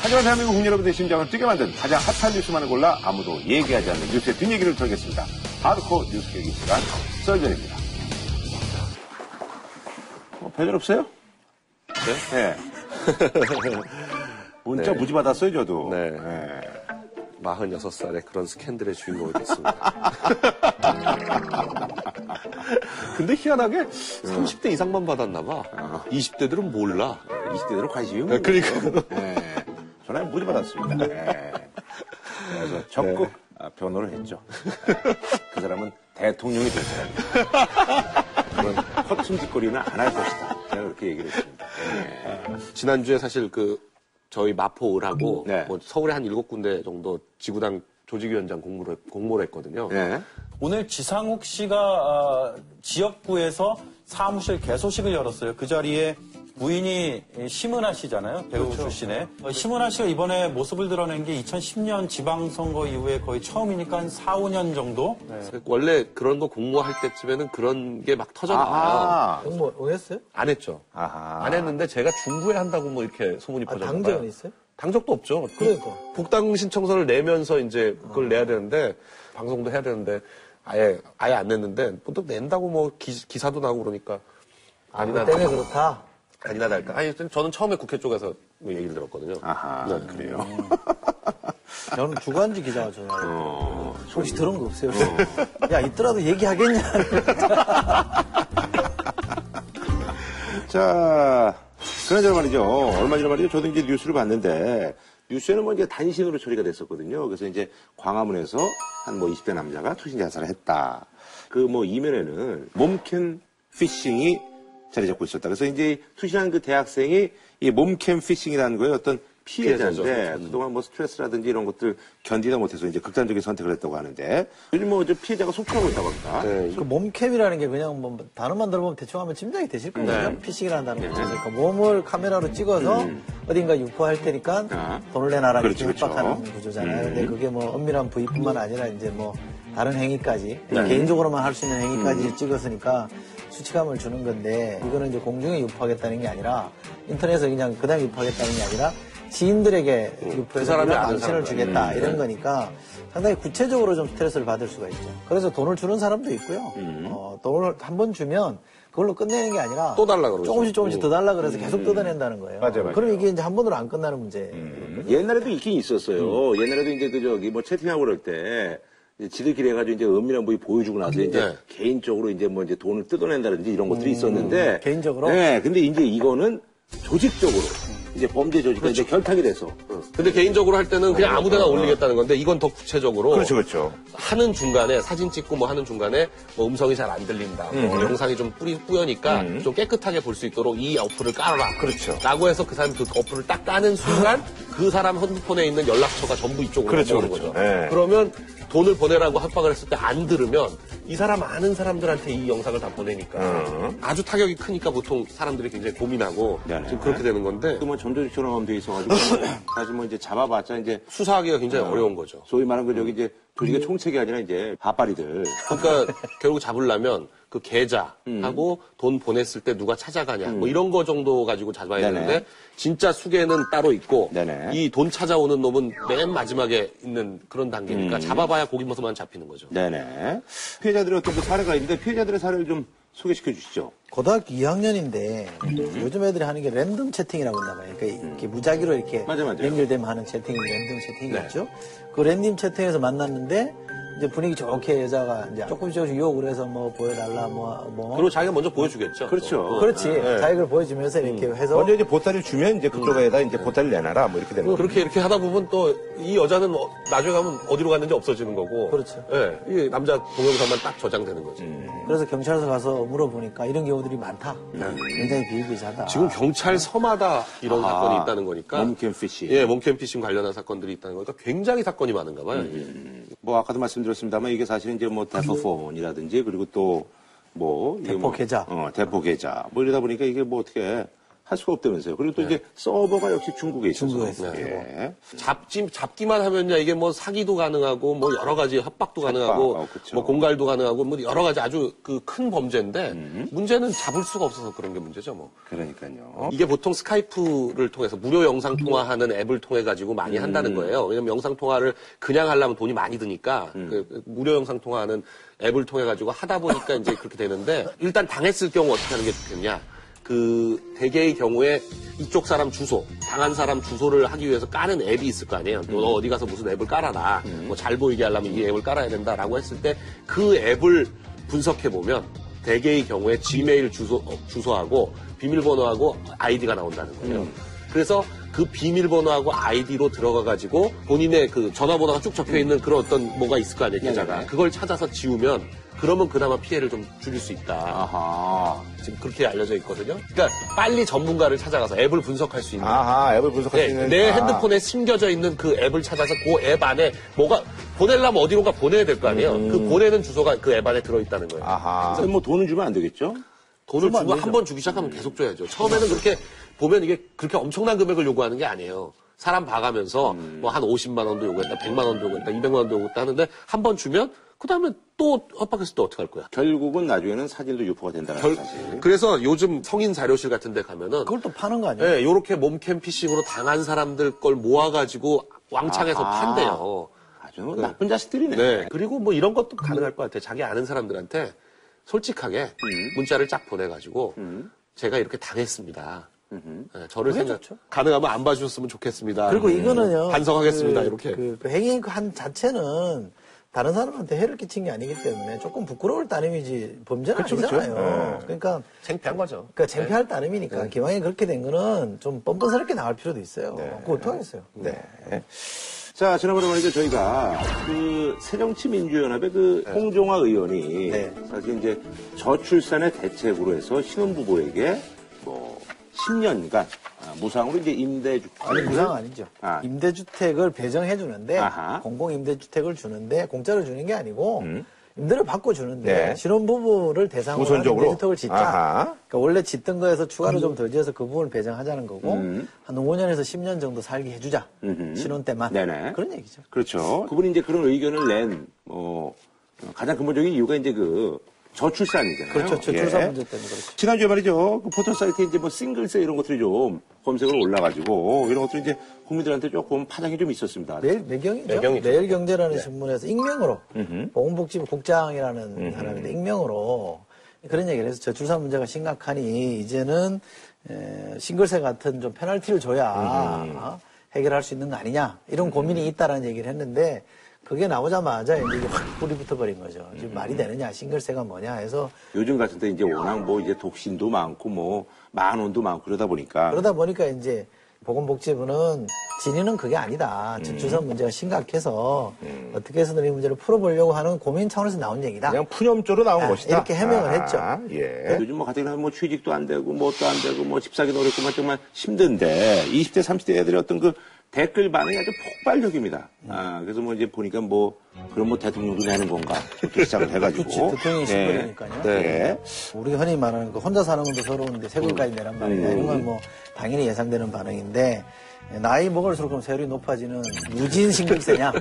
하지만 대한민국 국민 여러분의 심장을 뛰게 만든 가장 핫한 뉴스만을 골라 아무도 얘기하지 않는 뉴스의 뒷얘기를 털겠습니다. 하드코어 뉴스 얘기 시간 썰전입니다. 어, 별일 없어요? 네? 문자 네. 무지 받았어요, 저도. 네. 네. 46살의 그런 스캔들의 주인공이 됐습니다. 근데 희한하게 30대 이상만 받았나 봐. 20대들은 몰라. 20대들은 관심이 네, 없는 그러니까. 거죠. 네. 전화에 무지 받았습니다. 네. 그래서 적극 네. 아, 변호를 했죠. 그 사람은 대통령이 될 사람이다. 그런 허튼 짓거리는 안 할 것이다. 제가 그렇게 얘기를 했습니다. 네. 지난주에 사실 그 저희 마포을하고 네. 뭐 서울에 한 일곱 군데 정도 지구당 조직위원장 공모를, 공모를 했거든요. 네. 오늘 지상욱 씨가 아, 지역구에서 사무실 개소식을 열었어요. 그 자리에 부인이 심은하 씨잖아요. 배우 출신의. 어, 심은하 씨가 이번에 모습을 드러낸 게 2010년 지방선거 이후에 거의 처음이니까 한 4, 5년 정도? 원래 그런 거 공모할 때쯤에는 그런 게 막 터져 나와요. 아, 공모 뭐 했어요? 안 했죠. 아하. 안 했는데 제가 중부에 한다고 뭐 이렇게 소문이 아, 퍼졌나 당적은. 있어요? 당적도 없죠. 그러니까. 복당 신청서를 내면서 이제 그걸 내야 되는데 방송도 해야 되는데 아예 아예 안 냈는데 또 낸다고 뭐 기, 사도 나고 그러니까 아니나 그 때문에 그렇다. 아니나 다를까. 아니 저는 처음에 국회 쪽에서 뭐 얘기를 들었거든요. 아하. 네. 그래요. 저는 주간지 기자가 전화해요. 어, 혹시 들은 거 없어요? 야, 있더라도 얘기하겠냐? 자, 그나저나 말이죠. 얼마 전에 말이죠. 저도 이제 뉴스를 봤는데, 뉴스에는 뭐 이제 단신으로 처리가 됐었거든요. 그래서 이제 광화문에서 한 뭐 20대 남자가 투신 자살을 했다. 그 뭐 이면에는 몸캠 피싱이 자리 잡고 있었다. 그래서 이제 투신한 그 대학생이 이 몸캠 피싱이라는 거에 어떤 피해자인데 피해자죠. 그동안 뭐 스트레스라든지 이런 것들 견디다 못해서 이제 극단적인 선택을 했다고 하는데 요즘 뭐 이제 피해자가 속출하고 있다고 합니다. 네, 그 몸캠이라는 게 그냥 뭐 단어만 들어보면 대충 하면 짐작이 되실 거예요. 네. 피싱이라는 단어가 있으니까 몸을 카메라로 찍어서 어딘가 유포할 테니까 아. 돈을 내놔라 그렇죠, 이렇게 그렇죠. 협박하는 구조잖아요. 음. 근데 그게 뭐 엄밀한 부위뿐만 아니라 이제 뭐 다른 행위까지 네. 개인적으로만 할 수 있는 행위까지 음. 찍었으니까 수치감을 주는 건데 이거는 이제 공중에 유포하겠다는 게 아니라 인터넷에 그냥 그다음 유포하겠다는 게 아니라 지인들에게 유포해서 사람이 그런 아는 망신을. 주겠다 음, 이런 네. 거니까 상당히 구체적으로 좀 스트레스를 받을 수가 있죠. 그래서 돈을 주는 사람도 있고요. 음. 어, 돈을 한 번 주면 그걸로 끝내는 게 아니라 또 달라 그러죠. 조금씩 조금씩 음. 더 달라 그래서 계속 뜯어낸다는 거예요. 맞아요, 맞아요. 그럼 이게 이제 한 번으로 안 끝나는 문제. 옛날에도 있긴 있었어요. 옛날에도 이제 그 저기 뭐 채팅하고 그럴 때 이제 지들끼리 해가지고 이제 은밀한 부위 보여주고 나서 이제 네. 개인적으로 이제 뭐 이제 돈을 뜯어낸다든지 이런 것들이 있었는데 개인적으로? 네. 근데 이제 이거는 조직적으로 이제 범죄 조직과 이제 결탁이 돼서 근데 개인적으로 할 때는 그냥 아무데나 올리겠다는 건데 이건 더 구체적으로 그렇죠. 하는 중간에 사진 찍고 뭐 하는 중간에 뭐 음성이 잘 안 들린다. 뭐 영상이 좀 뿌리 뿌여니까 좀 깨끗하게 볼 수 있도록 이 어플을 깔아라. 그렇죠. 라고 해서 그 사람이 그 어플을 딱 까는 순간 그 사람 핸드폰에 있는 연락처가 전부 이쪽으로 그렇죠, 넘어오는 그렇죠. 거죠. 네. 그러면 돈을 보내라고 협박을 했을 때 안 들으면 이 사람 아는 사람들한테 이 영상을 다 보내니까 음. 아주 타격이 크니까 보통 사람들이 굉장히 고민하고 네네. 지금 그렇게 되는 건데 뭐 점조직처럼 돼 있어가지고 사실 뭐 이제 잡아봤자 이제 수사하기가 굉장히 어려운 거죠. 소위 말하는 그 저기 이제 조직의 총책이 아니라 이제 밥바리들 그러니까 결국 잡으려면 그 계좌하고 돈 보냈을 때 누가 찾아가냐 뭐 이런 거 정도 가지고 잡아야. 되는데 진짜 수개는 따로 있고. 이 돈 찾아오는 놈은 맨 마지막에 있는 그런 단계니까 음. 잡아봐야 고기 모습만 잡히는 거죠. 네네 피해자들의 어떤 그 사례가 있는데 피해자들의 사례를 좀 소개시켜 주시죠. 고등학교 2학년인데 요즘 애들이 하는 게 랜덤 채팅이라고 한다 봐요. 그러니까 이렇게 무작위로 이렇게 맞아요, 맞아요. 연결되면 하는 채팅이 랜덤 채팅이 네. 있죠. 그 랜덤 채팅에서 만났는데 이제 분위기 좋게 여자가 이제 조금씩 조금씩 유혹을 해서 뭐 보여달라 뭐 뭐. 그리고 자기가 먼저 보여주겠죠. 그렇죠. 또. 그렇지. 네. 자기를 보여주면서 이렇게 해서 먼저 이제 보따리를 주면 이제 그쪽에다 이제 보따리를 내놔라 뭐 이렇게 되는 거죠. 그렇게 이렇게 하다 보면 또 이 여자는 뭐 나중에 가면 어디로 갔는지 없어지는 거고. 그렇죠. 예, 이 남자 동영상만 딱 저장되는 거지. 그래서 경찰서 가서 물어보니까 이런 경우들이 많다. 굉장히 비일비재하다. 지금 경찰서마다 이런 아, 사건이 있다는 거니까. 몸캠 피싱. 예, 몸캠 피싱 관련한 사건들이 있다는 거니까 굉장히 사건이 많은가 봐요. 이게. 뭐 아까도 말씀드렸 습니다만 이게 사실은 이제 뭐 대포폰이라든지 그리고 또 뭐 대포 계좌. 어 대포 계좌 뭐 이러다 보니까 이게 뭐 어떻게 할 수가 없다면서요. 그리고 또 이제 서버가 역시 중국에 있어서. 있어요. 예. 잡지, 잡기만 하면요, 이게 뭐 사기도 가능하고, 뭐 여러 가지 협박도 가능하고, 어. 뭐 공갈도 가능하고, 뭐 여러 가지 아주 그 큰 범죄인데, 음. 문제는 잡을 수가 없어서 그런 게 문제죠, 뭐. 그러니까요. 이게 보통 스카이프를 통해서 무료 영상 통화하는 앱을 통해 가지고 많이 음. 한다는 거예요. 왜냐면 영상 통화를 그냥 하려면 돈이 많이 드니까 음. 그 무료 영상 통화하는 앱을 통해 가지고 하다 보니까 이제 그렇게 되는데 일단 당했을 경우 어떻게 하는 게 좋겠냐? 그 대개의 경우에 이쪽 사람 주소, 당한 사람 주소를 하기 위해서 까는 앱이 있을 거 아니에요. 너 어디 가서 무슨 앱을 깔아라. 뭐 잘 보이게 하려면 이 앱을 깔아야 된다라고 했을 때 그 앱을 분석해 보면 대개의 경우에 지메일 주소, 어, 주소하고 비밀번호하고 아이디가 나온다는 거예요. 그래서 그 비밀번호하고 아이디로 들어가 가지고 본인의 그 전화번호가 쭉 적혀 있는 그런 어떤 뭐가 있을 거 아니에요, 계좌가. 네네. 그걸 찾아서 지우면 그러면 그나마 피해를 좀 줄일 수 있다. 아하. 지금 그렇게 알려져 있거든요. 그러니까 빨리 전문가를 찾아가서 앱을 분석할 수 있는. 아하, 앱을 분석할 수 네, 있는. 내 아. 핸드폰에 숨겨져 있는 그 앱을 찾아서 그 앱 안에 뭐가 보내려면 어디론가 보내야 될 거 아니에요. 그 보내는 주소가 그 앱 안에 들어있다는 거예요. 음. 아하. 그럼 뭐 돈은 주면 안 되겠죠? 돈을 주고. 한 번 주기 시작하면 계속 줘야죠. 처음에는 그렇게 보면 이게 그렇게 엄청난 금액을 요구하는 게 아니에요. 사람 봐가면서 음. 뭐한 50만 원도 요구했다, 100만 원도 요구했다, 200만 원도 요구했다 하는데 한 번 주면 그 다음에 또 협박했을 때 어떡할 거야? 결국은 나중에는 사진도 유포가 된다는 결- 사실. 그래서 요즘 성인 자료실 같은 데 가면은 그걸 또 파는 거 아니에요? 예, 요렇게 몸캠 피싱으로 당한 사람들 걸 모아가지고 왕창에서 아하. 판대요. 아주 나쁜 자식들이네. 네. 그리고 뭐 이런 것도 가능할 것 같아요. 자기 아는 사람들한테 솔직하게 음. 문자를 쫙 보내가지고 제가 이렇게 당했습니다. 네, 저를 생각, 좋죠. 가능하면 안 봐주셨으면 좋겠습니다. 그리고 이거는요. 반성하겠습니다. 그, 이렇게. 그, 그 행위 한 자체는 다른 사람한테 해를 끼친 게 아니기 때문에 조금 부끄러울 따름이지 범죄는 그쵸, 그쵸. 아니잖아요. 네. 그러니까 창피한 거죠. 그러니까 창피할 따름이니까 기왕에 그렇게 된 거는 좀 뻔뻔스럽게 나갈 필요도 있어요. 네. 그거 어떡하겠어요. 네. 자, 지난번에 말이죠. 저희가 그 새정치민주연합의 그 홍종화 의원이 네. 사실 이제 저출산의 대책으로 해서 신혼부부에게 뭐 10년간 무상으로 이제 임대주택. 아니, 무상 아니죠. 아. 임대주택을 배정해 주는데, 아하. 공공임대주택을 주는데, 공짜로 주는 게 아니고, 음. 임대를 받고 주는데, 네. 신혼부부를 대상으로 한 우선적으로? 임대주택을 짓자. 그러니까 원래 짓던 거에서 추가로 좀 더 지어서 그 부분을 배정하자는 거고, 음. 한 5년에서 10년 정도 살게 해주자. 음흠. 신혼 때만. 네네. 그런 얘기죠. 그렇죠. 그분이 이제 그런 의견을 낸, 뭐, 가장 근본적인 이유가 이제 그 저출산이잖아요. 그렇죠. 저출산 예. 문제 때문에 그렇죠. 지난주에 말이죠. 그 포털 사이트에 이제 뭐 싱글세 이런 것들이 좀 검색으로 올라가지고 이런 것들이 이제 국민들한테 조금 파장이 좀 있었습니다. 매일 매경이죠. 매경이죠. 매일 경제라는 신문에서 익명으로 보건복지부 국장이라는 사람인데 익명으로 그런 얘기를 해서 저출산 문제가 심각하니 이제는 에, 싱글세 같은 좀 페널티를 줘야 어, 해결할 수 있는 거 아니냐 이런 고민이 있다라는 얘기를 했는데 그게 나오자마자 이제 확 불이 붙어버린 거죠. 지금 말이 되느냐 싱글세가 뭐냐 해서 요즘 같은 때 이제 워낙 뭐 이제 독신도 많고 뭐 만원도 많고 그러다 보니까 그러다 보니까 이제 보건복지부는 진위는 그게 아니다. 저출산 문제가 심각해서 어떻게 해서든 이 문제를 풀어보려고 하는 고민 차원에서 나온 얘기다. 그냥 푸념조로 나온 아, 것이다. 이렇게 해명을 아, 했죠. 예. 요즘 뭐 가뜩이나 뭐 취직도 안 되고 뭣도 안 되고 뭐 집 사기도 어렵고 막 정말 힘든데 20대 30대 애들이 어떤 그 댓글 반응이 아주 폭발적입니다. 아 그래서 뭐 이제 보니까 뭐 그럼 뭐 대통령도 내는 건가 부터 시작을 해가지고 대통령이 신분이니까요. 네. 우리가 흔히 말하는 그 혼자 사는 것도 서러운데 세금까지 내란 말이냐. 이런 건 뭐 당연히 예상되는 반응인데 나이 먹을수록 그럼 세율이 높아지는 누진 싱글세냐,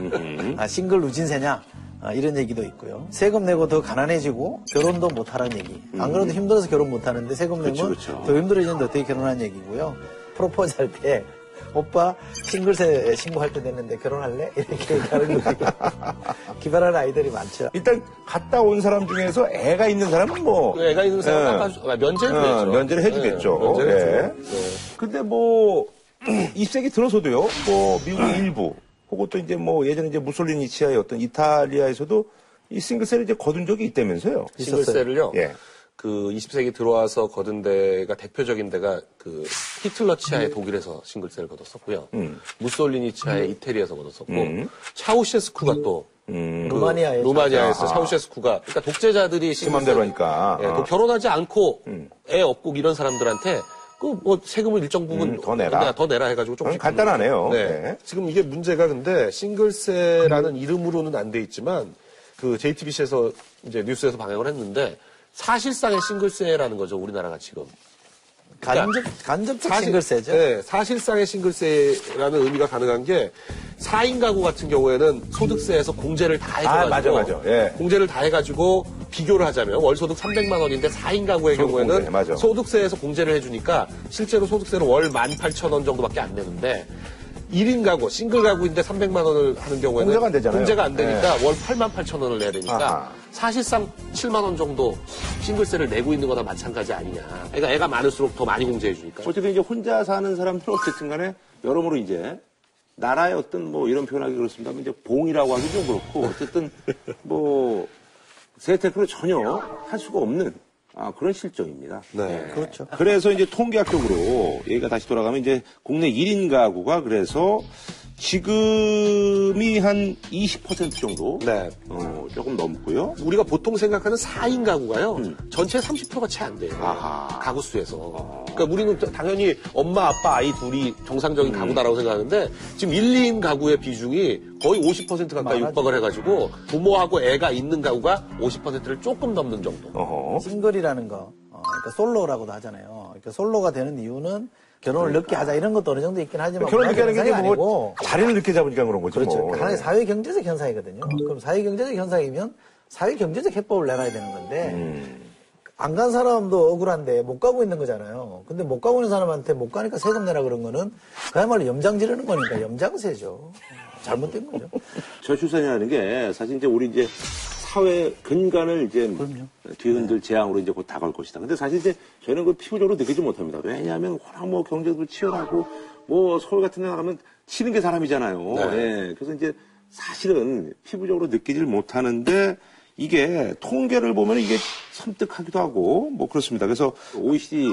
아, 싱글 누진세냐. 아, 이런 얘기도 있고요. 세금 내고 더 가난해지고 결혼도 못하라는 얘기. 안 그래도 힘들어서 결혼 못하는데 세금 내면 그쵸, 그쵸. 더 힘들어지는데 어떻게 결혼하는 얘기고요. 프로포즈 할 때 오빠 싱글세 신고할 때 됐는데 결혼할래? 이렇게 얘기하는 거예요. 기발한 아이들이 많죠. 일단 갔다 온 사람 중에서 애가 있는 사람은 뭐 그 애가 있는 사람 예. 깎아주, 아, 면제를 어, 해야죠. 면제를 해주겠죠. 네, 면제를 예. 해주죠. 네. 근데 뭐 입세기 들어서도요. 뭐 미국의 일부 혹은 또 이제 뭐 예전에 이제 무솔리니 치하의 어떤 이탈리아에서도 이 싱글세를 이제 거둔 적이 있다면서요. 싱글세를요. 예. 그 20세기 들어와서 거둔 데가 대표적인 데가 그 히틀러 치하의 독일에서 싱글세를 거뒀었고요. 무솔리니 치하의 이태리에서 거뒀었고 차우셰스쿠가 또 음. 그 루마니아에 루마니아에서 아하. 차우셰스쿠가 그러니까 독재자들이 싱글세를- 하니까. 예, 어. 또 결혼하지 않고 애 없고 이런 사람들한테 그뭐 세금을 일정 부분 음, 더 내라. 더 내라 해가지고 조금씩 간단하네요. 네. 네. 지금 이게 문제가 근데 싱글세라는 이름으로는 안 돼 있지만 그 JTBC에서 이제 뉴스에서 방영을 했는데 사실상의 싱글세라는 거죠 우리나라가 지금 간접, 간접적 사실- 싱글세죠. 네, 사실상의 싱글세라는 의미가 가능한 게 4인 가구 같은 경우에는 소득세에서 공제를 다 해가지고 아, 맞아, 맞아. 예. 공제를 다 해가지고 비교를 하자면 월소득 300만 원인데 4인 가구의 경우에는 공제. 소득세에서 공제를 해주니까 실제로 소득세는 월 18,000원 정도밖에 안 내는데 1인 가구, 싱글 가구인데 300만 원을 하는 경우에는 공제가 안 되잖아요. 공제가 안 되니까 월 8만 8천 원을 내야 되니까 아하. 사실상 7만 원 정도 싱글세를 내고 있는 거나 마찬가지 아니냐. 그러니까 애가 많을수록 더 많이 공제해 주니까. 어쨌든 이제 혼자 사는 사람들은 어쨌든 간에 여러모로 이제 나라의 어떤 뭐 이런 표현하기 그렇습니다만 이제 봉이라고 하기 좀 그렇고 어쨌든 뭐 재테크로 전혀 할 수가 없는 아, 그런 실정입니다. 네. 그렇죠. 그래서 이제 통계학적으로 얘기가 다시 돌아가면 이제 국내 1인 가구가 그래서 지금이 한 20% 정도 네. 어, 조금 넘고요. 우리가 보통 생각하는 4인 가구가요. 전체 30%가 채 안 돼요. 아하. 가구 수에서. 그러니까 우리는 당연히 엄마, 아빠, 아이 둘이 정상적인 가구다라고 생각하는데 지금 1, 2인 가구의 비중이 거의 50% 가까이 많아지죠. 육박을 해가지고 부모하고 애가 있는 가구가 50%를 조금 넘는 정도. 어허. 싱글이라는 거, 어, 그러니까 솔로라고도 하잖아요. 그러니까 솔로가 되는 이유는 결혼을 늦게 하자 이런 것도 어느 정도 있긴 하지만 결혼 늦게 하는 게뭐 아니고 자리를 늦게 잡으니까 그런 거죠. 그렇죠. 뭐. 하나의 사회 경제적 현상이거든요. 그럼 사회 경제적 현상이면 사회 경제적 해법을 내놔야 되는 건데 음. 안간 사람도 억울한데 못 가고 있는 거잖아요. 근데 못 가고 있는 사람한테 못 가니까 세금 내라 그런 거는 그야말로 염장 지르는 거니까 염장세죠. 잘못된 거죠. 저출산이라는 게 사실 이제 우리 이제 사회 근간을 이제 뒤흔들 재앙으로 이제 곧 다가올 것이다. 근데 사실 이제 저는 그 피부적으로 느끼지 못합니다. 왜냐하면 워낙 뭐 경제도 치열하고 뭐 서울 같은 데 나가면 치는 게 사람이잖아요. 네. 예. 그래서 이제 사실은 피부적으로 느끼질 못하는데 이게 통계를 보면 이게 섬뜩하기도 하고 뭐 그렇습니다. 그래서 OECD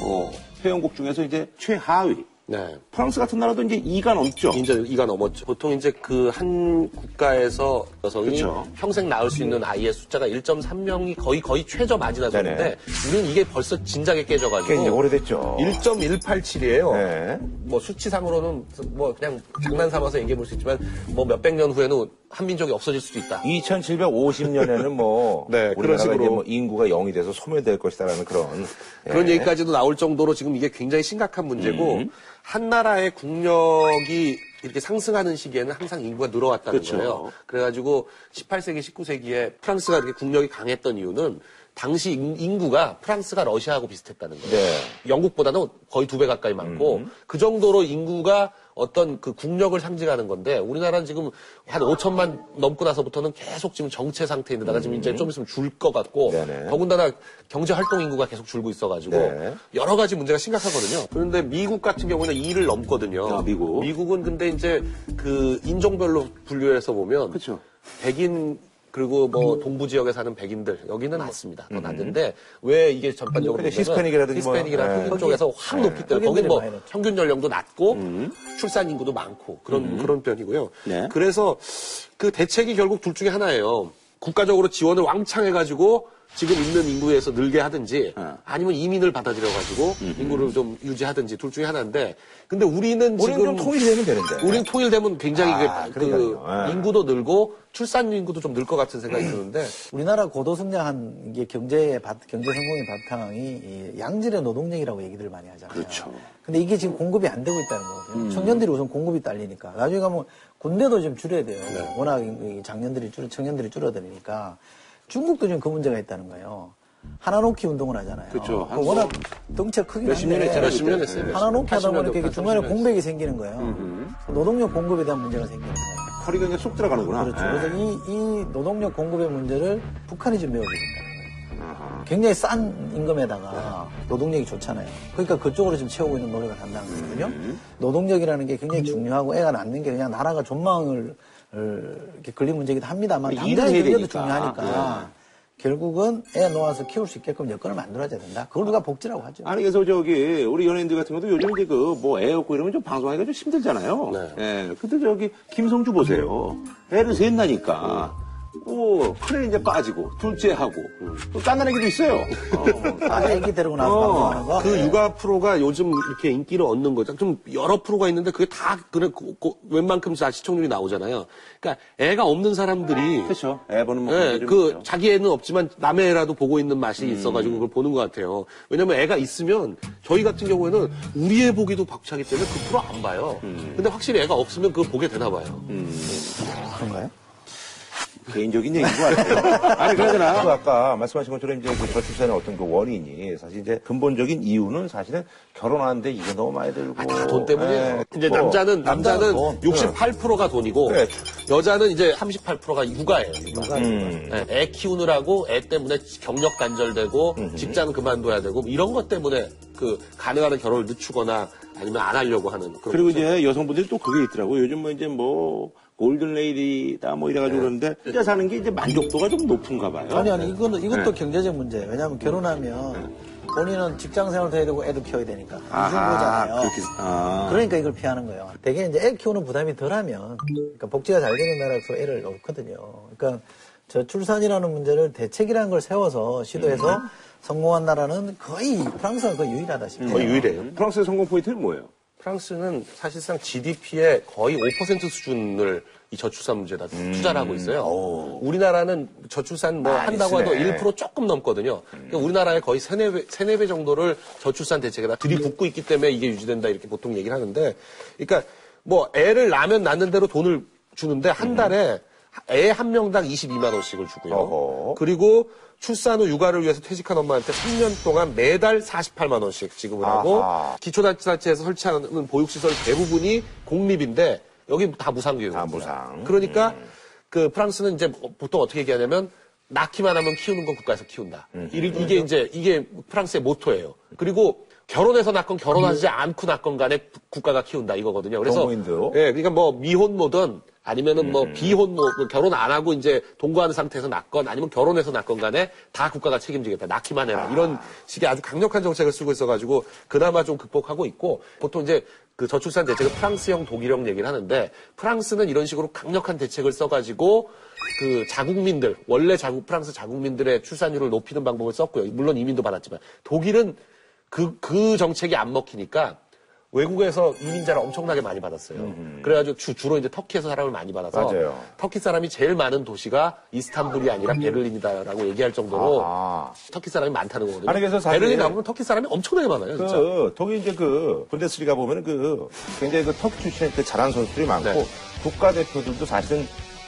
뭐 회원국 중에서 이제 최하위 네. 프랑스 같은 나라도 이제 2가 넘죠. 이제 이가 넘었죠. 보통 이제 그 한 국가에서 여성이 그쵸. 평생 낳을 수 있는 아이의 숫자가 1.3명이 거의 거의 최저 마지나 네네. 소리인데 우리는 이게 벌써 진작에 깨져가지고 꽤 이제 오래됐죠. 1.187이에요. 네. 뭐 수치상으로는 뭐 그냥 장난 삼아서 얘기해 볼 수 있지만 뭐 몇백 년 후에는 한민족이 없어질 수도 있다. 2750년에는 뭐 네, 그런 식으로. 뭐 인구가 0이 돼서 소멸될 것이다라는 그런 그런 예. 얘기까지도 나올 정도로 지금 이게 굉장히 심각한 문제고 한 나라의 국력이 이렇게 상승하는 시기에는 항상 인구가 늘어왔다는 그렇죠. 거예요. 그래가지고 18세기, 19세기에 프랑스가 이렇게 국력이 강했던 이유는 당시 인- 인구가 프랑스가 러시아하고 비슷했다는 거예요. 네. 영국보다는 거의 두 배 가까이 많고 그 정도로 인구가 어떤 그 국력을 상징하는 건데 우리나라는 지금 한 5천만 넘고 나서부터는 계속 지금 정체 상태인데다가 지금 이제 좀 있으면 줄 것 같고 네네. 더군다나 경제 활동 인구가 계속 줄고 있어가지고 네. 여러 가지 문제가 심각하거든요. 그런데 미국 같은 경우는 2를 넘거든요. 아, 미국. 미국은 근데 이제 그 인종별로 분류해서 보면 그쵸. 백인 그리고 뭐 동부 지역에 사는 백인들 여기는 낮습니다. 더 낮은데 왜 이게 전반적으로 보면은 히스패닉이라든지 뭐, 히스패닉이나 네. 흑인 쪽에서 확 높기 때문에 거긴 흑인들이 뭐. 평균 연령도 낮고 출산 인구도 많고 그런 그런 편이고요. 네. 그래서 그 대책이 결국 둘 중에 하나예요. 국가적으로 지원을 왕창 해가지고 지금 있는 인구에서 늘게 하든지 어. 아니면 이민을 받아들여 가지고 인구를 좀 유지하든지 둘 중에 하나인데 근데 우리는 우리는 지금 좀 통일되면 되는데. 우리는 통일되면 굉장히 아, 그. 예. 인구도 늘고 출산 인구도 좀 늘 것 같은 생각이 드는데 우리나라 고도 성장한 게 경제의 바, 경제 성공의 바탕이 이 양질의 노동력이라고 얘기들 많이 하잖아요. 그렇죠. 근데 이게 지금 공급이 안 되고 있다는 거거든요. 청년들이 우선 공급이 딸리니까 나중에 가면 군대도 좀 줄여야 돼요. 워낙 이 장년들이 줄 청년들이 줄어드니까 중국도 지금 그 문제가 있다는 거예요. 하나놓기 운동을 하잖아요. 그렇죠. 워낙 덩치가 크긴 몇십 년 한데 몇십 년 했어요. 하나놓기 하다 80 년도, 보니까 이게 80 중간에 년 공백이 생기는 거예요. 노동력 공급에 대한 문제가 생기는 거예요. 허리가 그냥 쏙 들어가는구나. 그렇죠. 예. 그래서 이, 이 노동력 공급의 문제를 북한이 좀 메워주고 있다는 거예요. 굉장히 싼 임금에다가 노동력이 좋잖아요. 그러니까 그쪽으로 지금 채우고 있는 노력을 한다는 거거든요. 노동력이라는 게 굉장히 중요하고 애가 낳는 게 그냥 나라가 전망을 을 이렇게 걸린 문제이기도 합니다만 당장의 경제도. 중요하니까 결국은 애 놓아서 키울 수 있게끔 여건을 만들어줘야 된다. 그걸 누가 복지라고 하죠. 아니 그래서 저기 우리 연예인들 같은 것도 요즘 이제 그 뭐 애 없고 이러면 좀 방송하기가 좀 힘들잖아요. 네. 예. 근데 저기 김성주 보세요. 애를 셋 나니까 뭐 큰애 이제 빠지고 둘째 하고 또 짠난 애기도 있어요. 어, 아, 애기 데리고 나서 방송하는 거? 그 육아 프로가 요즘 이렇게 인기를 얻는 거죠. 좀 여러 프로가 있는데 그게 다 그래 고- 고- 웬만큼 다 시청률이 나오잖아요. 그러니까 애가 없는 사람들이 그렇죠. 애 보는 뭐 예, 좀그 있죠. 자기 애는 없지만 남의 애라도 보고 있는 맛이 있어가지고 그걸 보는 것 같아요. 왜냐면 애가 있으면 저희 같은 경우에는 우리 애 보기도 벅차기 때문에 그 프로 안 봐요. 근데 확실히 애가 없으면 그거 보게 되나 봐요. 그런가요? 개인적인 얘기인 것 같아요. 아니 그러잖아. 그 아까 말씀하신 것처럼 이제 그 저출산의 어떤 그 원인이 사실 이제 근본적인 이유는 사실은 결혼하는데 이게 너무 많이 들고 다돈 때문이에요. 예, 이제 뭐, 남자는 남자는 돈. 68%가 돈이고 그래. 여자는 이제 38%가 육아예요. 육아. 음. 예, 애 키우느라고 애 때문에 경력 단절되고 직장 그만둬야 되고 뭐 이런 것 때문에 그 가능한 결혼을 늦추거나 아니면 안 하려고 하는 그런 그리고 거죠. 이제 여성분들이 또 그게 있더라고요. 요즘 뭐 이제 뭐 골든 레이디다 뭐 이래가지고 그러는데 혼자 사는 게 이제 만족도가 좀 높은가 봐요. 아니, 아니, 이거는, 이것도 경제적 문제예요. 왜냐하면 결혼하면 본인은 직장 생활도 해야 되고 애도 키워야 되니까. 이중고잖아요. 그렇게 아. 그러니까 이걸 피하는 거예요. 대개 이제 애 키우는 부담이 덜하면, 그러니까 복지가 잘 되는 나라에서 애를 낳거든요. 그러니까 저출산이라는 문제를 대책이라는 걸 세워서 시도해서 성공한 나라는 거의 프랑스가 거의 유일하다 싶어요. 거의 유일해요. 프랑스의 성공 포인트는 뭐예요? 프랑스는 사실상 GDP의 거의 5% 수준을 이 저출산 문제다 투자를 하고 있어요. 우리나라는 저출산 뭐 많이 한다고 해도 쓰네. 1% 조금 넘거든요. 그러니까 우리나라의 거의 세네 배, 세네 배 정도를 저출산 대책에다 들이붓고 있기 때문에 이게 유지된다 이렇게 보통 얘기를 하는데, 그러니까 뭐 애를 낳으면 낳는 대로 돈을 주는데 한 달에 애한 명당 22만 원씩을 주고요. 어허. 그리고 출산 후 육아를 위해서 퇴직한 엄마한테 3년 동안 매달 48만 원씩 지급을 하고 아하. 기초자치단체에서 설치하는 보육시설 대부분이 공립인데 여기 다 무상교육입니다. 다 무상. 그러니까 그 프랑스는 이제 보통 어떻게 얘기하냐면 낳기만 하면 키우는 건 국가에서 키운다. 음. 이- 이게 이제 이게 프랑스의 모토예요. 그리고 결혼해서 낳건 결혼하지 않고 낳건 간에 국가가 키운다 이거거든요. 그래서 동호인도? 예, 그러니까 뭐 미혼 모든 아니면은 뭐 비혼모 뭐 결혼 안 하고 이제 동거하는 상태에서 낳건 아니면 결혼해서 낳건 간에 다 국가가 책임지겠다. 낳기만 해라. 이런 식의 아주 강력한 정책을 쓰고 있어 가지고 그나마 좀 극복하고 있고 보통 이제 그 저출산 대책을 프랑스형 독일형 얘기를 하는데 프랑스는 이런 식으로 강력한 대책을 써 가지고 그 자국민들 원래 자국 프랑스 자국민들의 출산율을 높이는 방법을 썼고요. 물론 이민도 받았지만 독일은 그, 그 정책이 안 먹히니까 외국에서 이민자를 엄청나게 많이 받았어요. 그래가지고 주, 주로 이제 터키에서 사람을 많이 받아서 맞아요. 터키 사람이 제일 많은 도시가 이스탄불이 아니라 베를린이다라고 얘기할 정도로 아. 터키 사람이 많다는 거거든요. 아니, 그래서 사실- 베를린 가보면 터키 사람이 엄청나게 많아요, 진짜. 그 독일 이제 그 분데스리가 보면은 그 굉장히 그 터키 출신의 그 잘하는 선수들이 많고 네. 국가대표들도 사실은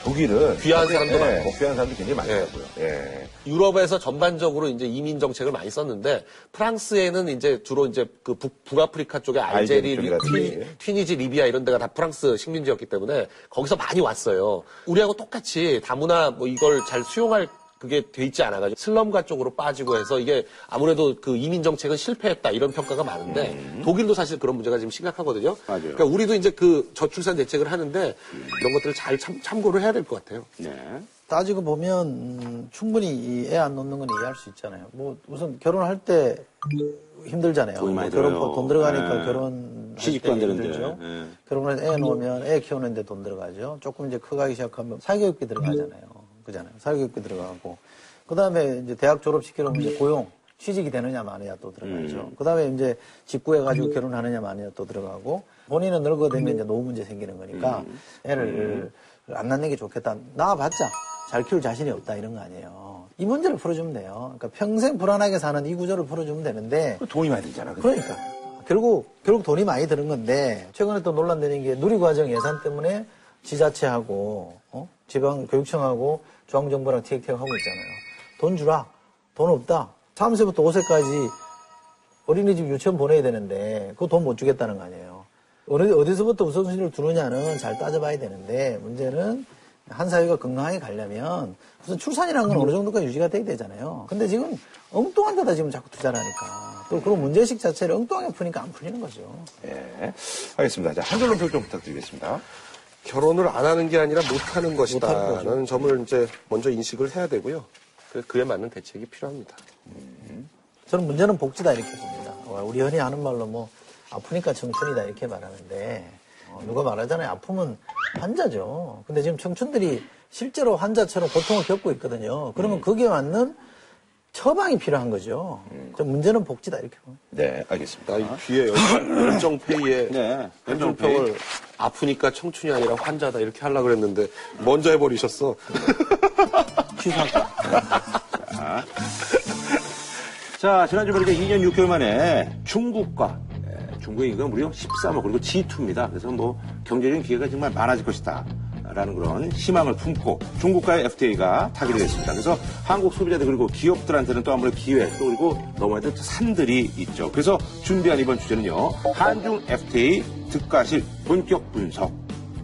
독일은 귀한 사람도 예, 많고. 귀한 사람도 굉장히 많더라고요. 예. 유럽에서 전반적으로 이제 이민 정책을 많이 썼는데 프랑스에는 이제 주로 이제 그 북, 북아프리카 쪽에 알제리, 쪽이라든지. 튀, 튀니지, 리비아 이런 데가 다 프랑스 식민지였기 때문에 거기서 많이 왔어요. 우리하고 똑같이 다문화 뭐 이걸 잘 수용할 그게 돼 있지 않아가지고 슬럼가 쪽으로 빠지고 해서 이게 아무래도 그 이민 정책은 실패했다 이런 평가가 많은데 독일도 사실 그런 문제가 지금 심각하거든요. 맞아요. 그러니까 우리도 이제 그 저출산 대책을 하는데 이런 것들을 잘 참, 참고를 해야 될 것 같아요. 네. 따지고 보면 음, 충분히 애 안 놓는 건 이해할 수 있잖아요. 뭐 우선 결혼할 때 힘들잖아요. 돈이 많이 뭐 결혼 들어요. 돈 들어가니까 네. 결혼 시집도 안 되는데. 힘들죠. 네. 결혼해서 애 놓으면 애 키우는데 돈 들어가죠. 조금 이제 커가기 시작하면 사교육비 들어가잖아요. 그잖아요. 사교육비 들어가고 그 다음에 이제 대학 졸업시키려면 이제 고용 취직이 되느냐 마느냐 또 들어가죠. 그다음에 이제 집 구해가지고 결혼하느냐 마느냐 또 들어가고 본인은 늙어되면 이제 노후 문제 생기는 거니까 애를 안 낳는 게 좋겠다. 낳아봤자 잘 키울 자신이 없다 이런 거 아니에요. 이 문제를 풀어주면 돼요. 그러니까 평생 불안하게 사는 이 구조를 풀어주면 되는데 돈이 많이 들잖아. 그죠? 그러니까 결국 결국 돈이 많이 드는 건데 최근에 또 논란되는 게 누리과정 예산 때문에 지자체하고 어? 지방 교육청하고 중앙정부랑 티격태격 하고 있잖아요. 돈 주라. 돈 없다. 3세부터 5세까지 어린이집 유치원 보내야 되는데 그거 돈못 주겠다는 거 아니에요. 어디, 어디서부터 우선순위를 두느냐는 잘 따져봐야 되는데 문제는 한 사회가 건강하게 가려면 우선 출산이라는 건 어느 정도까지 유지가 돼야 되잖아요. 근데 지금 엉뚱한 데다 지금 자꾸 투자를 하니까 또 그런 문제식 자체를 엉뚱하게 푸니까 안 풀리는 거죠. 예. 알겠습니다. 자, 한 줄로 평좀 부탁드리겠습니다. 결혼을 안 하는 게 아니라 못 하는 것이다라는. 점을 이제 먼저 인식을 해야 되고요. 그- 그에 맞는 대책이 필요합니다. 저는 문제는 복지다 이렇게 봅니다. 어, 우리 흔히 하는 말로 뭐 아프니까 청춘이다 이렇게 말하는데 어, 누가 말하잖아요. 아프면 환자죠. 근데 지금 청춘들이 실제로 환자처럼 고통을 겪고 있거든요. 그러면 거기에 맞는 처방이 필요한 거죠. 좀 문제는 복지다 이렇게 보면. 네, 알겠습니다. 나이 뒤에 열정- 열정페이에 네, 열정평을 아프니까 청춘이 아니라 환자다 이렇게 하려고 그랬는데 먼저 해버리셨어. 취소할까? 자, 지난주 말이죠. 2년 6개월 만에 중국과 예, 중국의 인구가 무려 13억 그리고 G2입니다. 그래서 뭐 경제적인 기회가 정말 많아질 것이다. 라는 그런 희망을 품고 중국과의 FTA가 타결이 됐습니다. 그래서 한국 소비자들 그리고 기업들한테는 또 아무래도 기회 또 그리고 넘어야 될 산들이 있죠. 그래서 준비한 이번 주제는요. 한중 FTA 득가실 본격 분석.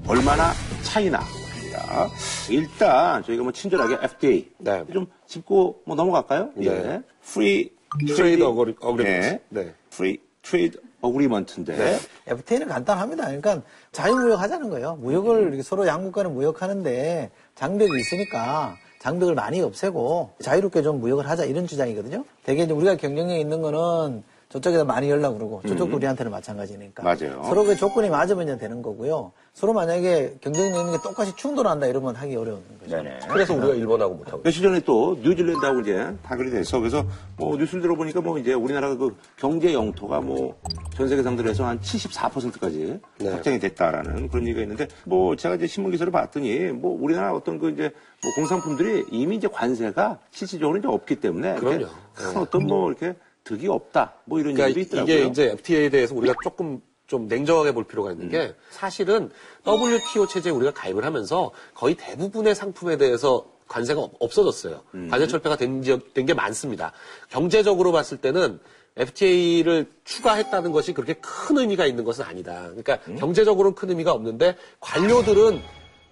얼마나 차이나 입니다. 일단 저희가 뭐 친절하게 FTA 네. 좀 짚고 뭐 넘어갈까요? 네. 예. Free Trade Trading- Agree- Agreement. 네. 네. Free Trade Agreement인데 네. FTA는 간단합니다. 그러니까 자유무역 하자는 거예요. 무역을 서로 양국 간에 무역하는데 장벽이 있으니까 장벽을 많이 없애고 자유롭게 좀 무역을 하자 이런 주장이거든요. 대개 이제 우리가 경쟁력이 있는 거는 저쪽에다 많이 열라고 그러고 저쪽도 우리한테는 마찬가지니까. 맞아요. 서로 그 조건이 맞으면 이제 되는 거고요. 서로 만약에 경쟁력 있는 게 똑같이 충돌한다 이러면 하기 어려운 거죠. 네네. 그래서 우리가 일본하고 못하고. 며칠 전에 또 뉴질랜드하고 이제 타결이 돼서 그래서 뭐 뉴스를 들어보니까 뭐 이제 우리나라가 그 경제 영토가 뭐 전 세계 상대로 해서 한 74%까지 네. 확장이 됐다라는 그런 얘기가 있는데 뭐 제가 이제 신문 기사를 봤더니 뭐 우리나라 어떤 그 이제 뭐 공산품들이 이미 이제 관세가 실질적으로 이제 없기 때문에 그럼요. 큰 어떤 뭐 이렇게 득이 없다 뭐 이런 그러니까 얘기도 있더라고요. 이게 이제 FTA에 대해서 우리가 조금 좀 냉정하게 볼 필요가 있는 게 사실은 WTO 체제에 우리가 가입을 하면서 거의 대부분의 상품에 대해서 관세가 없- 없어졌어요. 관세 철폐가 된 게 많습니다. 경제적으로 봤을 때는 FTA를 추가했다는 것이 그렇게 큰 의미가 있는 것은 아니다. 그러니까 경제적으로는 큰 의미가 없는데 관료들은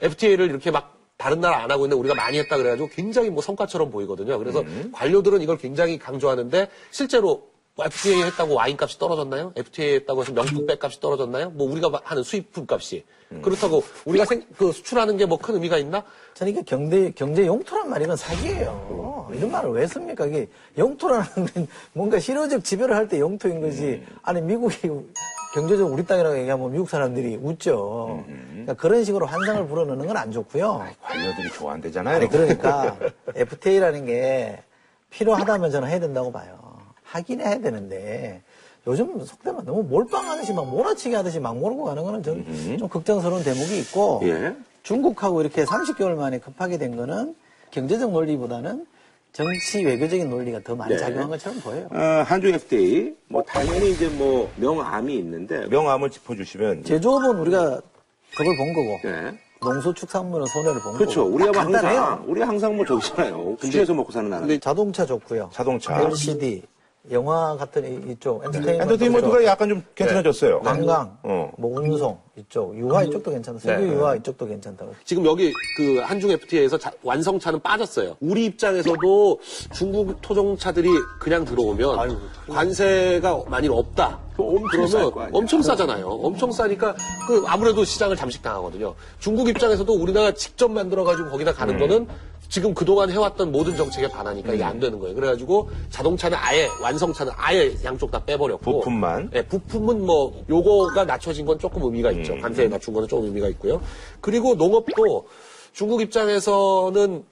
FTA를 이렇게 막 다른 나라 안 하고 있는데 우리가 많이 했다 그래가지고 굉장히 뭐 성과처럼 보이거든요. 그래서 관료들은 이걸 굉장히 강조하는데 실제로 뭐 FTA 했다고 와인 값이 떨어졌나요? FTA 했다고 해서 명품 백 값이 떨어졌나요? 뭐 우리가 하는 수입품 값이. 그렇다고 우리가 생, 그 수출하는 게 뭐 큰 의미가 있나? 저는 이게 경제, 경제 용토란 말, 이 건 사기예요. 이런 말을 왜 씁니까? 이게 용토라는 건 뭔가 실효적 지배를 할 때 용토인 거지. 아니, 미국이 경제적으로 우리 땅이라고 얘기하면 미국 사람들이 웃죠. 그러니까 그런 식으로 환상을 불어넣는 건 안 좋고요. 관료들이 좋아한대잖아요. 아니, 그러니까 FTA라는 게 필요하다면 저는 해야 된다고 봐요. 하긴 해야 되는데 요즘 속되면 너무 몰빵하듯이 막 몰아치기 하듯이 막 몰고 가는 거는 저는 좀 걱정스러운 대목이 있고 예. 중국하고 이렇게 30개월 만에 급하게 된 거는 경제적 논리보다는 정치 외교적인 논리가 더 많이 네. 작용한 것처럼 보여요. 어, 한중 FTA 뭐 당연히 이제 뭐 명암이 있는데 명암을 짚어주시면 제조업은 우리가 덕을 본 거고 네. 농수축산물은 손해를 본 그렇죠. 거고 우리가 다뭐 간단해요. 항상 우리 항상 뭐 저기잖아요. 수출해서 먹고 사는 나라. 자동차 좋고요. 자동차. LCD, 영화 같은 이- 이쪽 엔터테인먼트 엔터테인먼트가 약간 좀 괜찮아졌어요. 관광, 어. 뭐 운송 이쪽, 유화 이쪽도 괜찮다. 석유 네. 유화 이쪽도 괜찮다고. 지금 여기 그 한중 FTA에서 완성차는 빠졌어요. 우리 입장에서도 중국 토종차들이 그냥 들어오면 관세가 많이 없다. 엄청 그러면. 엄청 싸잖아요. 엄청 싸니까 그 아무래도 시장을 잠식당하거든요. 중국 입장에서도 우리나라가 직접 만들어가지고 거기다 가는 거는 지금 그동안 해왔던 모든 정책에 반하니까 이게 안 되는 거예요. 그래가지고 자동차는 아예 완성차는 아예 양쪽 다 빼버렸고 부품만? 네, 부품은 뭐 요거가 낮춰진 건 조금 의미가 있죠. 관세에 낮춘 거는 조금 의미가 있고요. 그리고 농업도 중국 입장에서는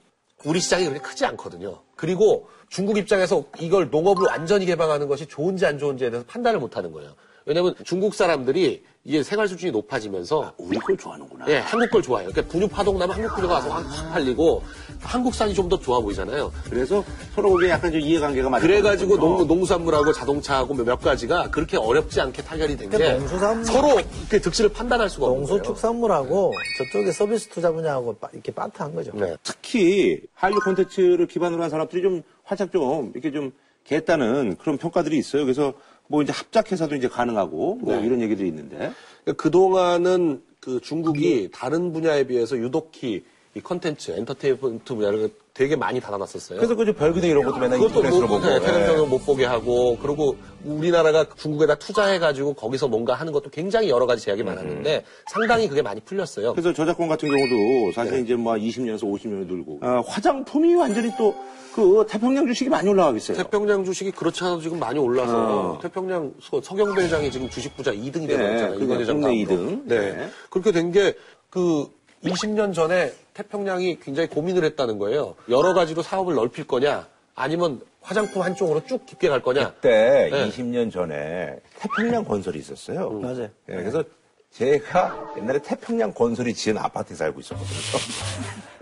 우리 시장이 그렇게 크지 않거든요. 그리고 중국 입장에서 이걸 농업을 완전히 개방하는 것이 좋은지 안 좋은지에 대해서 판단을 못 하는 거예요. 왜냐면 중국 사람들이 이게 생활 수준이 높아지면서 우리 걸 좋아하는구나. 예, 한국 걸 좋아해요. 그러니까 분유 파동 나면 한국 분유가 와서 확, 확 팔리고 한국산이 좀 더 좋아 보이잖아요. 그래서 서로 거기에 약간 좀 이해관계가 맞아. 그래가지고 농, 농수산물하고 자동차하고 몇 가지가 그렇게 어렵지 않게 타결이 된게 그러니까 농수산물- 서로 이렇게 득실을 판단할 수가 없는 거예요. 농수축산물하고 저쪽에 서비스 투자 분야하고 빠- 이렇게 빠트한 거죠. 네. 특히 한류 콘텐츠를 기반으로 한 사람들이 좀 활짝 좀 이렇게 좀 개했다는 그런 평가들이 있어요. 그래서 뭐 이제 합작해서도 이제 가능하고 뭐 네. 이런 얘기들이 있는데. 그러니까 그동안은 그 중국이 다른 분야에 비해서 유독히 이 컨텐츠, 엔터테인먼트 분야를 되게 많이 닫아놨었어요. 그래서 그저 별그대 이런 것도 맨날 인터넷으로 못, 보고. 네, 예. 못 보게 하고 그리고 우리나라가 중국에다 투자해가지고 거기서 뭔가 하는 것도 굉장히 여러 가지 제약이 많았는데 상당히 그게 많이 풀렸어요. 그래서 저작권 같은 경우도 사실 네. 이제 뭐 20년에서 50년을 늘고 어, 화장품이 완전히 또 그 태평양 주식이 많이 올라가고 있어요. 태평양 주식이 그렇지 않아도 지금 많이 올라서 태평양 서- 서경대 회장이 지금 주식 부자 2등이 네, 되었잖아요. 그게 이건 회장 국내 다음으로. 2등. 네. 네. 그렇게 된 게 그 20년 전에 태평양이 굉장히 고민을 했다는 거예요. 여러 가지로 사업을 넓힐 거냐, 아니면 화장품 한쪽으로 쭉 깊게 갈 거냐. 그때 네. 20년 전에 태평양 건설이 있었어요. 맞아요. 예, 그래서 제가 옛날에 태평양 건설이 지은 아파트에 살고 있었거든요.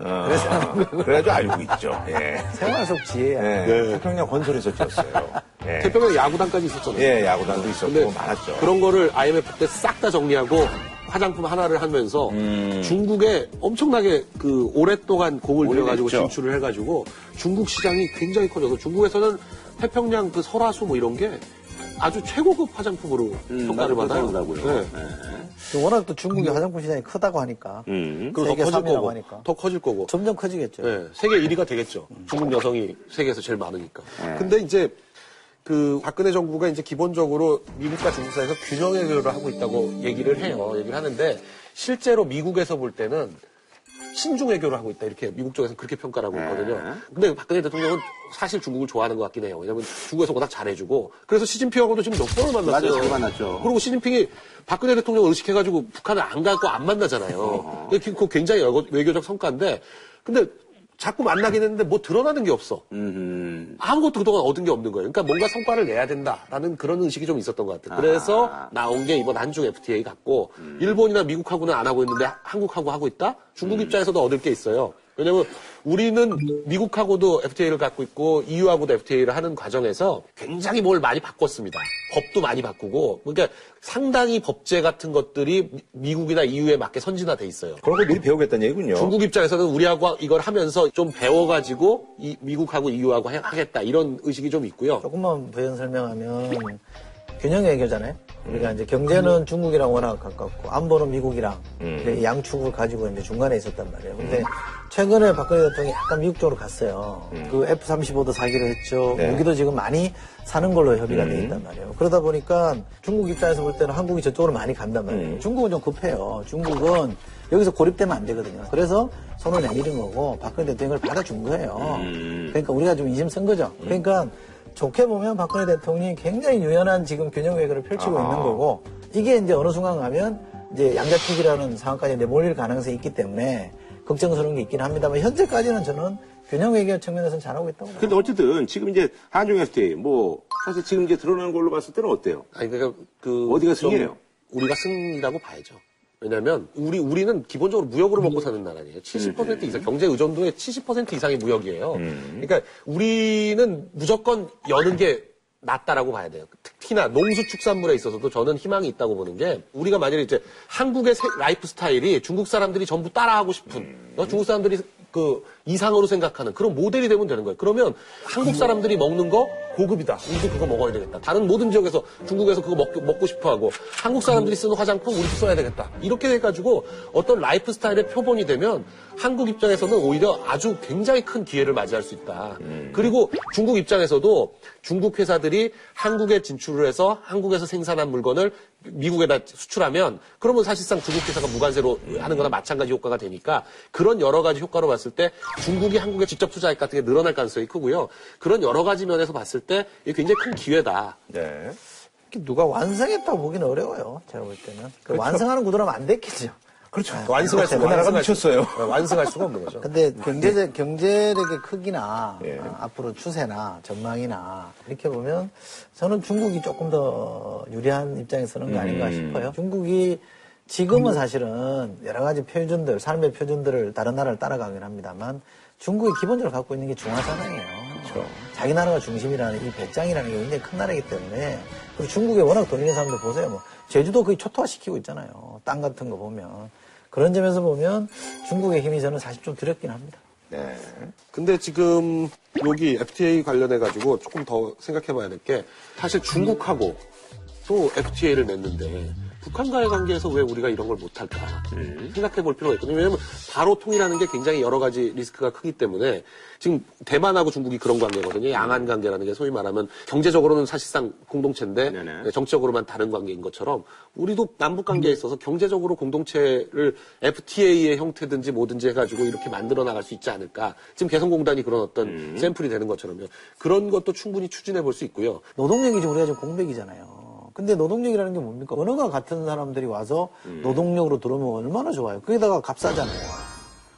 어, 그래가지고 알고 있죠. 예. 생활 속 지혜야. 예, 태평양 건설에서 지었어요. 예. 태평양 야구단까지 있었잖아요. 예, 야구단도 있었고 많았죠. 그런 거를 IMF 때 싹 다 정리하고 화장품 하나를 하면서 음. 중국에 엄청나게 그 오랫동안 공을 들여가지고. 진출을 해가지고 중국 시장이 굉장히 커져서 중국에서는 태평양 그 설화수 뭐 이런 게 아주 최고급 화장품으로 평가를 받아요. 네. 네. 워낙 또 중국이 화장품 시장이 크다고 하니까 음. 그리고 더 세계 커질 3위라고 거고, 하니까 더 커질 거고. 점점 커지겠죠. 네, 세계 1위가 되겠죠. 중국 여성이 세계에서 제일 많으니까. 네. 근데 이제 그 박근혜 정부가 이제 기본적으로 미국과 중국 사이에서 균형 해결을 하고 있다고 얘기를 해요. 얘기를 하는데 실제로 미국에서 볼 때는 신중 외교를 하고 있다 이렇게 미국 쪽에서 그렇게 평가를 하고 있거든요. 근데 박근혜 대통령은 사실 중국을 좋아하는 것 같긴 해요. 왜냐하면 중국에서 워낙 잘해주고 그래서 시진핑하고도 지금 몇 번을 만났어요. 맞아요. 만났죠. 그리고 시진핑이 박근혜 대통령을 의식해가지고 북한을 안 가고 안 만나잖아요. 그거 굉장히 외교- 외교적 성과인데 근데 자꾸 만나긴 했는데 뭐 드러나는 게 없어. 음. 아무것도 그동안 얻은 게 없는 거예요. 그러니까 뭔가 성과를 내야 된다라는 그런 의식이 좀 있었던 것 같아요. 그래서 나온 게 이번 한중 FTA 같고 일본이나 미국하고는 안 하고 있는데 한국하고 하고 있다? 중국 입장에서도 얻을 게 있어요. 왜냐면 우리는 미국하고도 FTA를 갖고 있고 EU하고도 FTA를 하는 과정에서 굉장히 뭘 많이 바꿨습니다. 법도 많이 바꾸고 그러니까 상당히 법제 같은 것들이 미- 미국이나 EU에 맞게 선진화돼 있어요. 그런 거 미리 배우겠다는 얘기군요. 중국 입장에서는 우리하고 이걸 하면서 좀 배워가지고 이 미국하고 EU하고 하겠다 이런 의식이 좀 있고요. 조금만 부연 설명하면 균형 외교잖아요. 우리가 이제 경제는 중국이랑 워낙 가깝고 안보는 미국이랑 이렇게 양축을 가지고 이제 중간에 있었단 말이에요. 근데 최근에 박근혜 대통령이 약간 미국 쪽으로 갔어요. 그 F-35도 사기로 했죠. 네. 무기도 지금 많이 사는 걸로 협의가 돼 있단 말이에요. 그러다 보니까 중국 입장에서 볼 때는 한국이 저쪽으로 많이 간단 말이에요. 중국은 좀 급해요. 중국은 여기서 고립되면 안 되거든요. 그래서 손을 내밀은 거고 박근혜 대통령을 받아준 거예요. 그러니까 우리가 좀 이심 쓴 거죠. 그러니까 좋게 보면 박근혜 대통령이 굉장히 유연한 지금 균형 외교를 펼치고 있는 거고 이게 이제 어느 순간 가면 이제 양자택이라는 상황까지 내몰릴 가능성이 있기 때문에 걱정스러운 게 있긴 합니다만 현재까지는 저는 균형 외교 측면에서는 잘하고 있다고 봐요. 근데 어쨌든 지금 이제 한중 FTA 뭐 사실 지금 이제 드러나는 걸로 봤을 때는 어때요? 아니 그러니까 그 어디가 좀 승리예요? 우리가 승리라고 봐야죠. 왜냐하면 우리 우리는 기본적으로 무역으로 먹고 사는 나라예요. 70% 이상 경제 의존도의 70% 이상이 무역이에요. 그러니까 우리는 무조건 여는 게 낫다라고 봐야 돼요. 특히나 농수축산물에 있어서도 저는 희망이 있다고 보는 게 우리가 만약에 이제 한국의 세- 라이프 스타일이 중국 사람들이 전부 따라하고 싶은 어, 중국 사람들이 그 이상으로 생각하는 그런 모델이 되면 되는 거예요. 그러면 한국 사람들이 먹는 거 고급이다. 우리도 그거 먹어야 되겠다. 다른 모든 지역에서 중국에서 그거 먹, 먹고 싶어 하고 한국 사람들이 쓰는 화장품 우리도 써야 되겠다. 이렇게 해가지고 어떤 라이프 스타일의 표본이 되면 한국 입장에서는 오히려 아주 굉장히 큰 기회를 맞이할 수 있다. 그리고 중국 입장에서도 중국 회사들이 한국에 진출을 해서 한국에서 생산한 물건을 미국에다 수출하면 그러면 사실상 중국 회사가 무관세로 하는 거나 마찬가지 효과가 되니까 그런 여러 가지 효과로 봤을 때 중국이 한국에 직접 투자액 같은 게 늘어날 가능성이 크고요. 그런 여러 가지 면에서 봤을 때 이게 굉장히 큰 기회다. 네. 누가 완성했다고 보기는 어려워요. 제가 볼 때는. 그 완성하는 구도라면 안 됐겠죠. 그렇죠. 완성할 그 나라가 수- 미쳤어요. 네, 완성할 수가 없는 거죠. 근데 경제적, 경제력의 크기나 예. 어, 앞으로 추세나 전망이나 이렇게 보면 저는 중국이 조금 더 유리한 입장에 서는 거 아닌가 싶어요. 중국이 지금은 사실은 여러 가지 표준들, 삶의 표준들을 다른 나라를 따라가긴 합니다만 중국이 기본적으로 갖고 있는 게 중화사상이에요. 자기 나라가 중심이라는 이 배짱이라는 게 굉장히 큰 나라이기 때문에 그리고 중국에 워낙 돈 있는 사람들 보세요. 뭐 제주도 거의 초토화시키고 있잖아요. 땅 같은 거 보면 그런 점에서 보면 중국의 힘이 저는 사실 좀 두렵긴 합니다. 네. 근데 지금 여기 FTA 관련해 가지고 조금 더 생각해 봐야 될 게 사실 중국하고 또 FTA를 맺는데 북한과의 관계에서 왜 우리가 이런 걸 못할까 생각해 볼 필요가 있거든요. 왜냐하면 바로 통일하는 게 굉장히 여러 가지 리스크가 크기 때문에 지금 대만하고 중국이 그런 관계거든요. 양안 관계라는 게 소위 말하면 경제적으로는 사실상 공동체인데 네네. 정치적으로만 다른 관계인 것처럼 우리도 남북 관계에 있어서 경제적으로 공동체를 FTA의 형태든지 뭐든지 해가지고 이렇게 만들어 나갈 수 있지 않을까. 지금 개성공단이 그런 어떤 샘플이 되는 것처럼요. 그런 것도 충분히 추진해 볼 수 있고요. 노동력이 지금 우리가 지금 공백이잖아요. 근데 노동력이라는 게 뭡니까? 언어가 같은 사람들이 와서 음. 노동력으로 들어오면 얼마나 좋아요. 거기다가 값싸잖아요.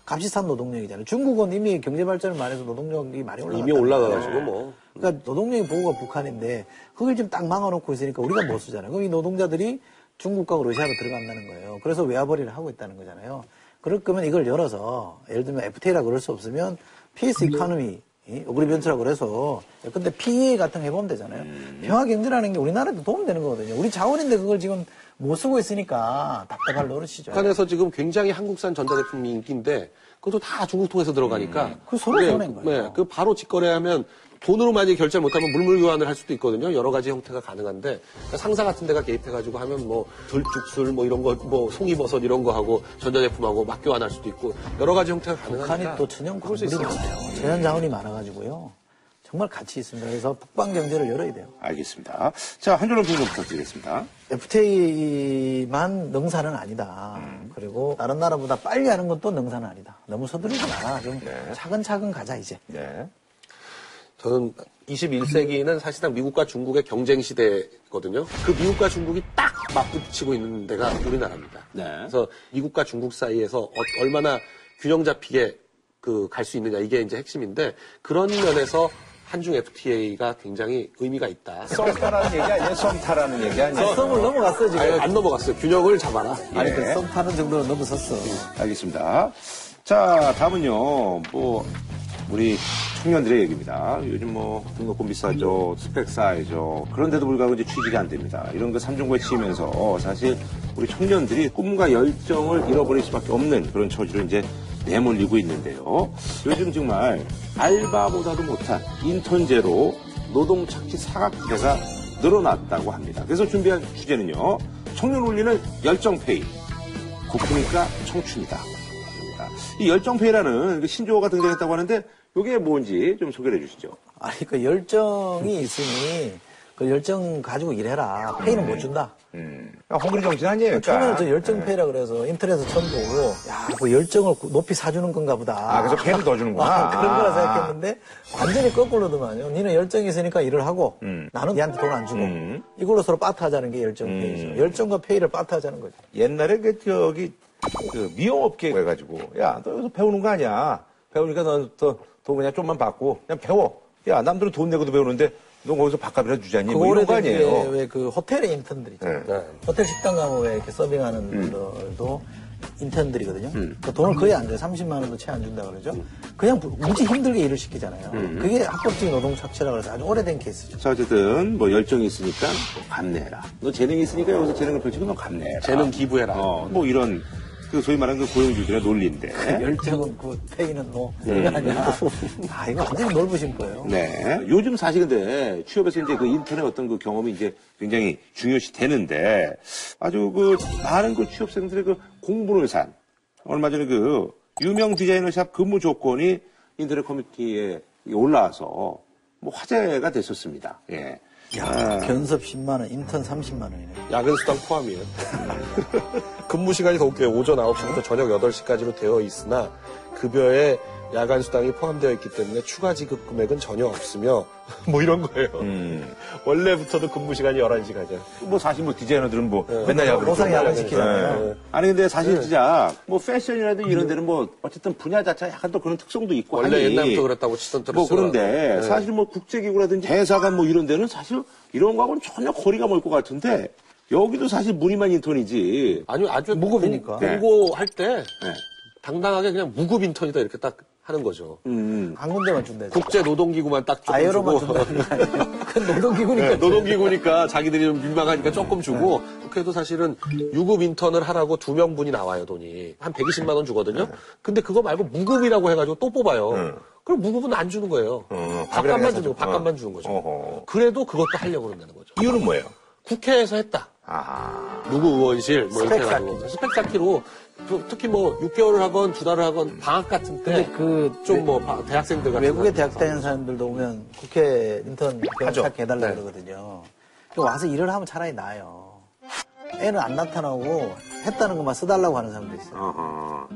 값이 싼 노동력이잖아요. 중국은 이미 경제 발전을 말해서 노동력이 많이 올라갔다. 이미 올라가가지고 뭐. 그러니까 노동력의 보호가 북한인데 그걸 지금 딱 막아놓고 있으니까 우리가 못 쓰잖아요. 그럼 이 노동자들이 중국과 러시아로 들어간다는 거예요. 그래서 외화벌이를 하고 있다는 거잖아요. 그럴 거면 이걸 열어서 예를 들면 FTA라 그럴 수 없으면 PS 이카노미 어그리벤트라고 그래서 근데 PEA 같은 거 해보면 되잖아요. 평화 경제라는 게 우리나라에도 도움되는 거거든요. 우리 자원인데 그걸 지금 못 쓰고 있으니까 답답할 노릇이죠. 북한에서 지금 굉장히 한국산 전자제품이 인기인데 그것도 다 중국 통해서 들어가니까. 그 서로 손해인 거예요. 네, 그 바로 직거래하면 돈으로 만약에 결제 못하면 물물 교환을 할 수도 있거든요. 여러 가지 형태가 가능한데 그러니까 상사 같은 데가 개입해가지고 하면 뭐 들쭉술 뭐 이런 거 뭐 송이버섯 이런 거 하고 전자제품하고 막 교환할 수도 있고 여러 가지 형태가 가능하니까. 북한이 또 천연 그럴 수 광물이 있어요. 많아요. 천연 자원이 많아가지고요. 정말 가치 있습니다. 그래서 북방 경제를 열어야 돼요. 알겠습니다. 자, 한 줄로 평좀 부탁드리겠습니다. FTA만 능사는 아니다. 그리고 다른 나라보다 빨리 하는 것도 능사는 아니다. 너무 서두르지 마라. 좀 차근차근 가자 이제. 네. 저는 21세기는 사실상 미국과 중국의 경쟁 시대거든요. 그 미국과 중국이 딱 맞붙이고 있는 데가 우리나라입니다. 네. 그래서 미국과 중국 사이에서 어- 얼마나 균형 잡히게 그 갈 수 있느냐 이게 이제 핵심인데 그런 면에서 한중 FTA가 굉장히 의미가 있다. 썸 타라는 얘기 아니에요? 썸 타라는 얘기 아니에요? 썸을 넘어갔어 지금. 아니, 안 넘어갔어요. 균형을 잡아라. 아니 그 썸 타는 정도로 넘어섰어. 알겠습니다. 자, 다음은요, 뭐, 우리 청년들의 얘기입니다. 요즘 뭐, 등록금 비싸죠, 스펙 쌓이죠. 그런데도 불구하고 이제 취직이 안 됩니다. 이런 그 삼중고에 치이면서 사실 우리 청년들이 꿈과 열정을 잃어버릴 수밖에 없는 그런 처지로 이제 내몰리고 있는데요. 요즘 정말 알바보다도 못한 인턴제로 노동 착취 사각지대가 늘어났다고 합니다. 그래서 준비한 주제는요. 청년 울리는 열정페이. 고프니까 청춘이다. 이 열정페이라는 그 신조어가 등장했다고 하는데 이게 뭔지 좀 소개를 해주시죠. 아니 그 열정이 있으니 그 열정 가지고 일해라. 페이는 못 준다. 음. 홍그리 정신 아니에요? 처음에는 그러니까. 저 열정 페이라 그래서 인터넷에서 처음 보고 야, 그 열정을 높이 사주는 건가 보다. 아, 그래서 페이를 더 주는구나. 아, 그런 거라 아. 생각했는데 완전히 거꾸로더만요. 니는 열정이 있으니까 일을 하고 나는 니한테 돈 안 주고 음. 이걸로 서로 바터하자는 게 열정 페이죠. 열정과 페이를 바터하자는 거죠. 옛날에 그 저기 그 미용업계 해가지고 야 너 여기서 배우는 거 아니야 배우니까 너 돈 그냥 좀만 받고 그냥 배워 야 남들은 돈 내고도 배우는데 너 거기서 밥값이라도 주자니 그뭐 이런 거 오래된 아니에요 게왜그 호텔의 인턴들 있잖아요. 네. 호텔 식당 가면 왜 이렇게 서빙하는 분들도 인턴들이거든요. 그 돈을 거의 안 줘요. 30만 원도 채 안 준다 그러죠. 그냥 무지 힘들게 일을 시키잖아요. 그게 합법적인 노동 착취라 그래서 아주 오래된 케이스죠. 자, 어쨌든 뭐 열정이 있으니까 뭐 감내해라. 너 재능이 있으니까 여기서 재능을 펼치고 너 감내해라. 재능 기부해라. 어, 뭐 이런 그 소위 말하는 그 고용주들의 논리인데. 열정은 그 페이는 뭐 이거 아니야. 아 이거 완전히 넓으신 거예요. 네. 요즘 사실 근데 취업에서 이제 그 인턴의 어떤 그 경험이 이제 굉장히 중요시 되는데 아주 그 많은 그 취업생들의 그 공부를 산 얼마 전에 그 유명 디자이너샵 근무 조건이 인터넷 커뮤니티에 올라와서 뭐 화제가 됐었습니다. 예. 야, 견섭 10만 원, 인턴 30만 원이네. 야근 수당 포함이에요. 근무 시간이 더 웃겨요. 오전 9시부터 저녁 8시까지로 되어 있으나 급여에 야간 수당이 포함되어 있기 때문에 추가 지급 금액은 전혀 없으며 뭐 이런 거예요. 원래부터도 근무 시간이 11시까지. 뭐 사실 뭐 디자이너들은 뭐 맨날 야근 보상 야근 시키잖아요. 아니 근데 사실 진짜 뭐 패션이라든 이런 데는 뭐 어쨌든 분야 자체가 약간 또 그런 특성도 있고 원래 하니 옛날부터 그랬다고 치던 뭐. 그런데 네. 사실 뭐 국제기구라든지 대사관 뭐 이런 데는 사실 이런 거하고는 전혀 거리가 멀 것 같은데 여기도 사실 무늬만 인턴이지. 아니 아주 무급이니까. 공- 공고할 때 네. 당당하게 그냥 무급 인턴이다 이렇게 딱 하는 거죠. 음. 한 군데만 준대. 국제 노동기구만 딱 조금 아예로만 주고 노동기구니까. 네, 노동기구니까 자기들이 좀 민망하니까 조금 주고 그래도 사실은 유급 인턴을 하라고 두 명분이 나와요 돈이 한 120만 원 주거든요. 근데 그거 말고 무급이라고 해가지고 또 뽑아요. 그럼 무급은 안 주는 거예요. 어, 밥값만 주는 좀- 거, 밥값만 어. 주는 거죠. 어허. 그래도 그것도 하려고 그런다는 거죠. 이유는 뭐예요? 국회에서 했다. 아 누구 의원실 뭐 이렇게 스펙 해가지고 스펙 쌓기로 또 특히 뭐 6개월을 하건 두 달을 하건 방학 같은 때 그좀 뭐 대학생들 같은 외국에 거 대학 다니는 사람들도 오면 국회 인턴. 병탁 해달라 네. 그러거든요. 그 와서 일을 하면 차라리 나아요. 애는 안 나타나고 했다는 것만 써달라고 하는 사람도 있어요. 어허.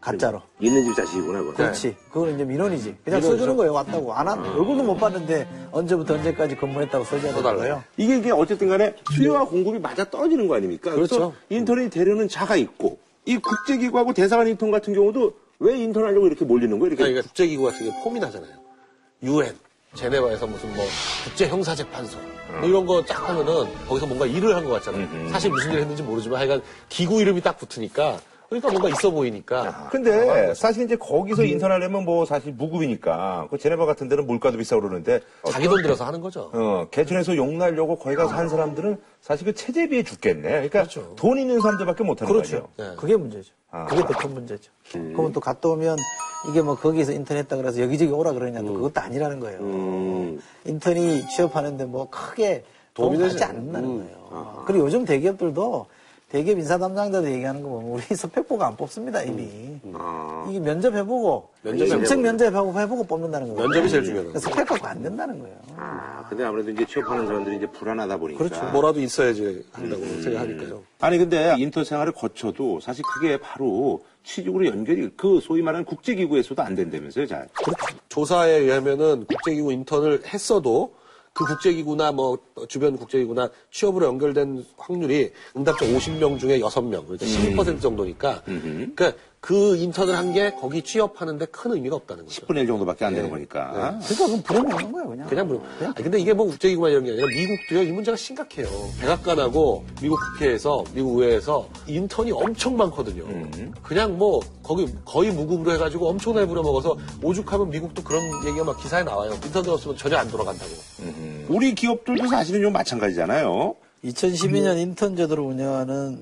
가짜로. 있는 집 자식이구나, 그거. 그렇지. 그거는 이제 민원이지. 그냥 써주는 거예요. 왔다고. 안 한, 얼굴도 못 봤는데 언제부터 언제까지 근무했다고 써줘야 되는 써달래요. 거예요. 이게, 이게 어쨌든 간에 수요와 공급이 맞아 떨어지는 거 아닙니까? 그렇죠. 그래서 인터넷 대려는 자가 있고, 이 국제기구하고 대사관 인턴 같은 경우도 왜 인턴 하려고 이렇게 몰리는 거예요? 이렇게. 그러니까 국제기구 같은 게 폼이 나잖아요. 유엔, 제네바에서 무슨 뭐 국제형사재판소 뭐 이런 거 딱 하면은 거기서 뭔가 일을 한 것 같잖아요. 사실 무슨 일을 했는지 모르지만 하여간 기구 이름이 딱 붙으니까 그러니까 뭔가 있어 보이니까 근데 사실 이제 거기서 인턴하려면 뭐 사실 무급이니까 그 제네바 같은 데는 물가도 비싸고 그러는데 자기 돈 들여서 하는 거죠. 어, 개천에서 욕 날려고 거기 가서 한 사람들은 사실 그 체제비에 죽겠네. 그러니까 그렇죠. 돈 있는 사람들밖에 못 하는 그렇죠. 거죠. 네. 그게 문제죠. 아. 그게 더큰 문제죠. 그러면 또 갔다 오면 이게 뭐 거기서 인턴 했다 그래서 여기저기 오라 그러냐 또 그것도 아니라는 거예요. 음. 인턴이 취업하는데 뭐 크게 도움이 되지. 않는다는 음. 거예요. 그리고 요즘 대기업들도 대기업 인사 담당자들 얘기하는 거 보면 우리 스펙 보고 안 뽑습니다 이미. 아. 이게 면접해보고 면접해보고. 심층 면접하고 해보고 뽑는다는 거예요. 면접이 제일 중요해요. 그러니까 스펙 갖고 안 된다는 거예요. 아, 근데 아무래도 이제 취업하는 사람들이 이제 불안하다 보니까. 그렇죠. 뭐라도 있어야지 한다고 생각하니까요. 아니 근데 인턴 생활을 거쳐도 사실 그게 바로 취직으로 연결이 그 소위 말하는 국제기구에서도 안 된다면서요, 잘. 조사에 의하면은 국제기구 인턴을 했어도 그 국제기구나 뭐 주변 국제기구나 취업으로 연결된 확률이 응답자 50명 중에 6명, 그러니까 12% 정도니까. 그러니까 그 인턴을 한 게 거기 취업하는데 큰 의미가 없다는 거죠. 10분의 1 정도밖에 안 되는 거니까. 그러니까 그건 부려먹는 거예요 그냥. 그냥 뭐. 아니, 근데 이게 뭐 국제기구만 이런 게 아니라 미국도요, 이 문제가 심각해요. 백악관하고 미국 국회에서, 미국 의회에서 인턴이 엄청 많거든요. 그냥 뭐, 거기 거의 무급으로 해가지고 엄청나게 부려먹어서 오죽하면 미국도 그런 얘기가 막 기사에 나와요. 인턴들 없으면 전혀 안 돌아간다고. 우리 기업들도 사실은 좀 마찬가지잖아요. 2012년 인턴 제도를 운영하는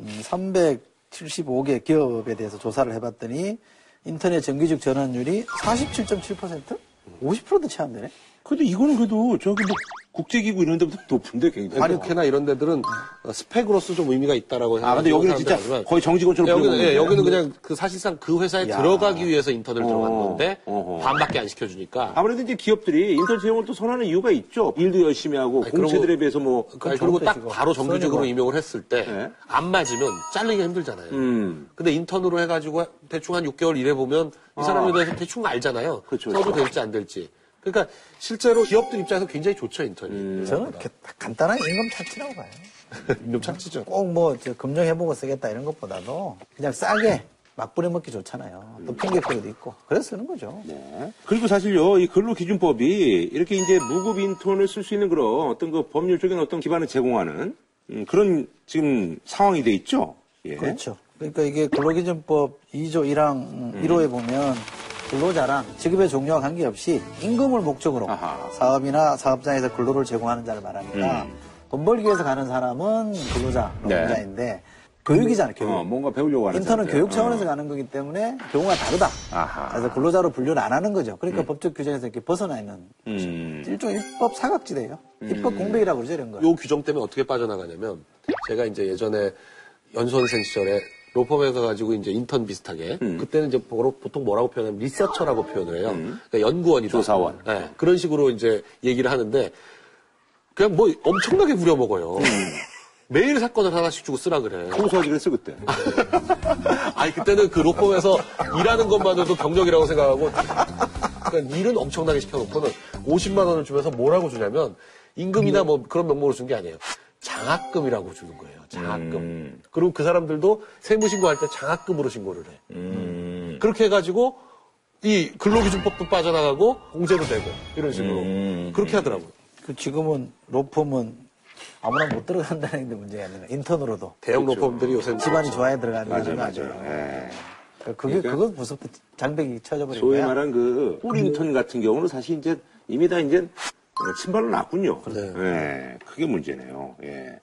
375개 기업에 대해서 조사를 해봤더니 인터넷 정규직 전환율이 47.7%? 50%도 채 안 되네. 근데 이거는 그래도 저기 뭐 국제기구 이런 데보다 높은데 굉장히. 화력회나 이런 데들은 어, 스펙으로서 좀 의미가 있다라고 아, 근데 여기는 진짜 사람들 거의 정직원처럼 여기는, 부려먹는 예. 여기는 그냥 그 사실상 그 회사에 야. 들어가기 위해서 인턴을 들어간 어, 건데 어허. 반밖에 안 시켜주니까. 아무래도 이제 기업들이 인턴 채용을 또 선호하는 이유가 있죠. 일도 열심히 하고 아니, 공채들에 그리고- 비해서 뭐. 아니, 그리고 딱 바로 정규직으로. 임용을 했을 때안 네. 맞으면 자르기가 힘들잖아요. 음. 근데 인턴으로 해가지고 대충 한 6개월 일해보면 이 사람에 대해서 대충 알잖아요. 그렇죠, 써도 그렇죠. 될지 안 될지. 그러니까 실제로 기업들 입장에서 굉장히 좋죠, 인턴이. 저는 이렇게 간단한 임금 착취라고 봐요. 임금 착취죠. 꼭 뭐 검증해보고 쓰겠다 이런 것보다도 그냥 싸게 막 뿌려먹기 좋잖아요. 또 핑계거리도 있고. 그래서 쓰는 거죠. 네. 그리고 사실요, 이 근로 기준법이 이렇게 이제 무급 인턴을 쓸 수 있는 그런 어떤 그 법률적인 어떤 기반을 제공하는 음, 그런 지금 상황이 돼 있죠. 예. 그렇죠. 그러니까 이게 근로기준법 2조 1항 1호에 보면 근로자랑 직업의 종류와 관계없이 임금을 목적으로 아하. 사업이나 사업장에서 근로를 제공하는 자를 말하니까 돈 벌기 위해서 가는 사람은 근로자, 네. 노동자인데 교육이잖아요, 교육. 어, 뭔가 배우려고 하는 인턴은 사람들. 교육 차원에서 어. 가는 거기 때문에 경우가 다르다. 아하. 그래서 근로자로 분류를 안 하는 거죠. 그러니까 법적 규정에서 이렇게 벗어나 있는 음. 일종 입법 사각지대예요. 입법 공백이라고 그러죠, 이런 거. 요 규정 때문에 어떻게 빠져나가냐면 제가 이제 예전에 연수원생 시절에 로펌에 가가지고 이제 인턴 비슷하게 음. 그때는 이제 보통 뭐라고 표현하면 리서처라고 표현을 해요. 그러니까 연구원이다. 조사원. 네, 그런 식으로 이제 얘기를 하는데 그냥 뭐 엄청나게 부려먹어요. 음. 매일 사건을 하나씩 주고 쓰라 그래. 공소하지 그랬어, 그때. 아니 그때는 그 로펌에서 일하는 것만으로도 경력이라고 생각하고 그러니까 일은 엄청나게 시켜놓고는 50만 원을 주면서 뭐라고 주냐면 임금이나 뭐 그런 명목으로 준 게 아니에요. 장학금이라고 주는 거예요. 장학금. 음. 그리고 그 사람들도 세무신고할 때 장학금으로 신고를 해. 음. 그렇게 해가지고 이 근로기준법도 빠져나가고 공제도 되고 이런 식으로 음. 그렇게 하더라고요. 그 지금은 로펌은 아무나 못 들어간다는 게 문제가 아니라 인턴으로도 대형 로펌들이 요새 집안이 좋아야 들어가는 맞아요, 거죠. 맞아요. 예. 그러니까 그게 그러니까 그거 무섭다. 장벽이 쳐져버린 소위 거야. 말한 그 꿀인턴 같은 경우는 사실 이제 이미 다 이제 침발로 났군요. 네. 예, 그게 문제네요. 예.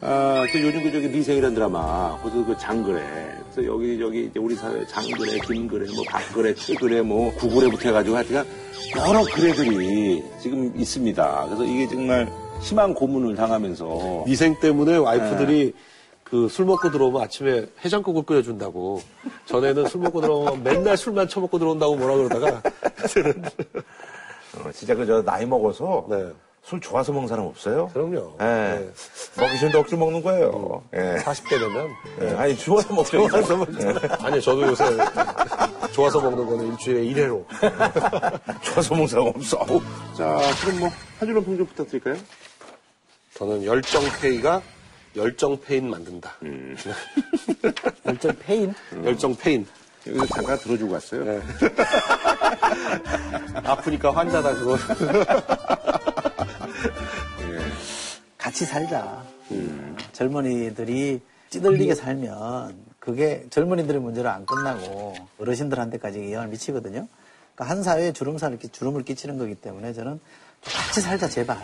아, 그 요즘 그 저기 미생이라는 드라마, 거기서 그 장그래. 그래서 여기 저기 이제 우리 사회 장그래, 김그래, 뭐 박그래, 최그래, 뭐 구그래부터 해가지고 하여튼 여러 그래들이 지금 있습니다. 그래서 이게 정말 심한 고문을 당하면서 미생 때문에 와이프들이 네. 그술 먹고 들어오면 아침에 해장국을 끓여준다고. 전에는 술 먹고 들어오면 맨날 술만 처먹고 들어온다고 뭐라 그러다가 어, 진짜 그 저 나이 먹어서 네. 술 좋아서 먹는 사람 없어요? 그럼요. 예. 먹기 싫은데 억지로 먹는 거예요. 예. 40대 되면. 예. 아니, 좋아서 먹죠. 좋아서 아니, 저도 요새 좋아서 먹는 거는 일주일에 1회로. 좋아서 먹는 사람 없어. 자, 그럼 뭐, 한 줄로 평좀 부탁드릴까요? 저는 열정페이가 열정페인 만든다. 열정 페인. 열정페인. 여기서 잠깐 들어주고 갔어요. 네. 아프니까 환자다, 그거. 같이 살자. 젊은이들이 찌들리게 살면 그게 젊은이들의 문제로 안 끝나고 어르신들한테까지 영향을 미치거든요. 그러니까 한 사회에 주름살 이렇게 주름을 끼치는 거기 때문에 저는 좀 같이 살자 제발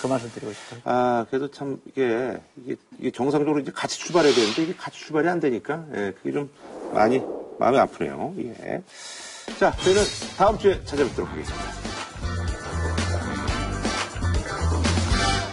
그 말을 드리고 싶어요. 아, 그래도 참, 이게, 이게, 이게 정상적으로 이제 같이 출발해야 되는데, 이게 같이 출발이 안 되니까, 예, 그게 좀 많이 마음이 아프네요. 예. 자, 저희는 다음 주에 찾아뵙도록 하겠습니다.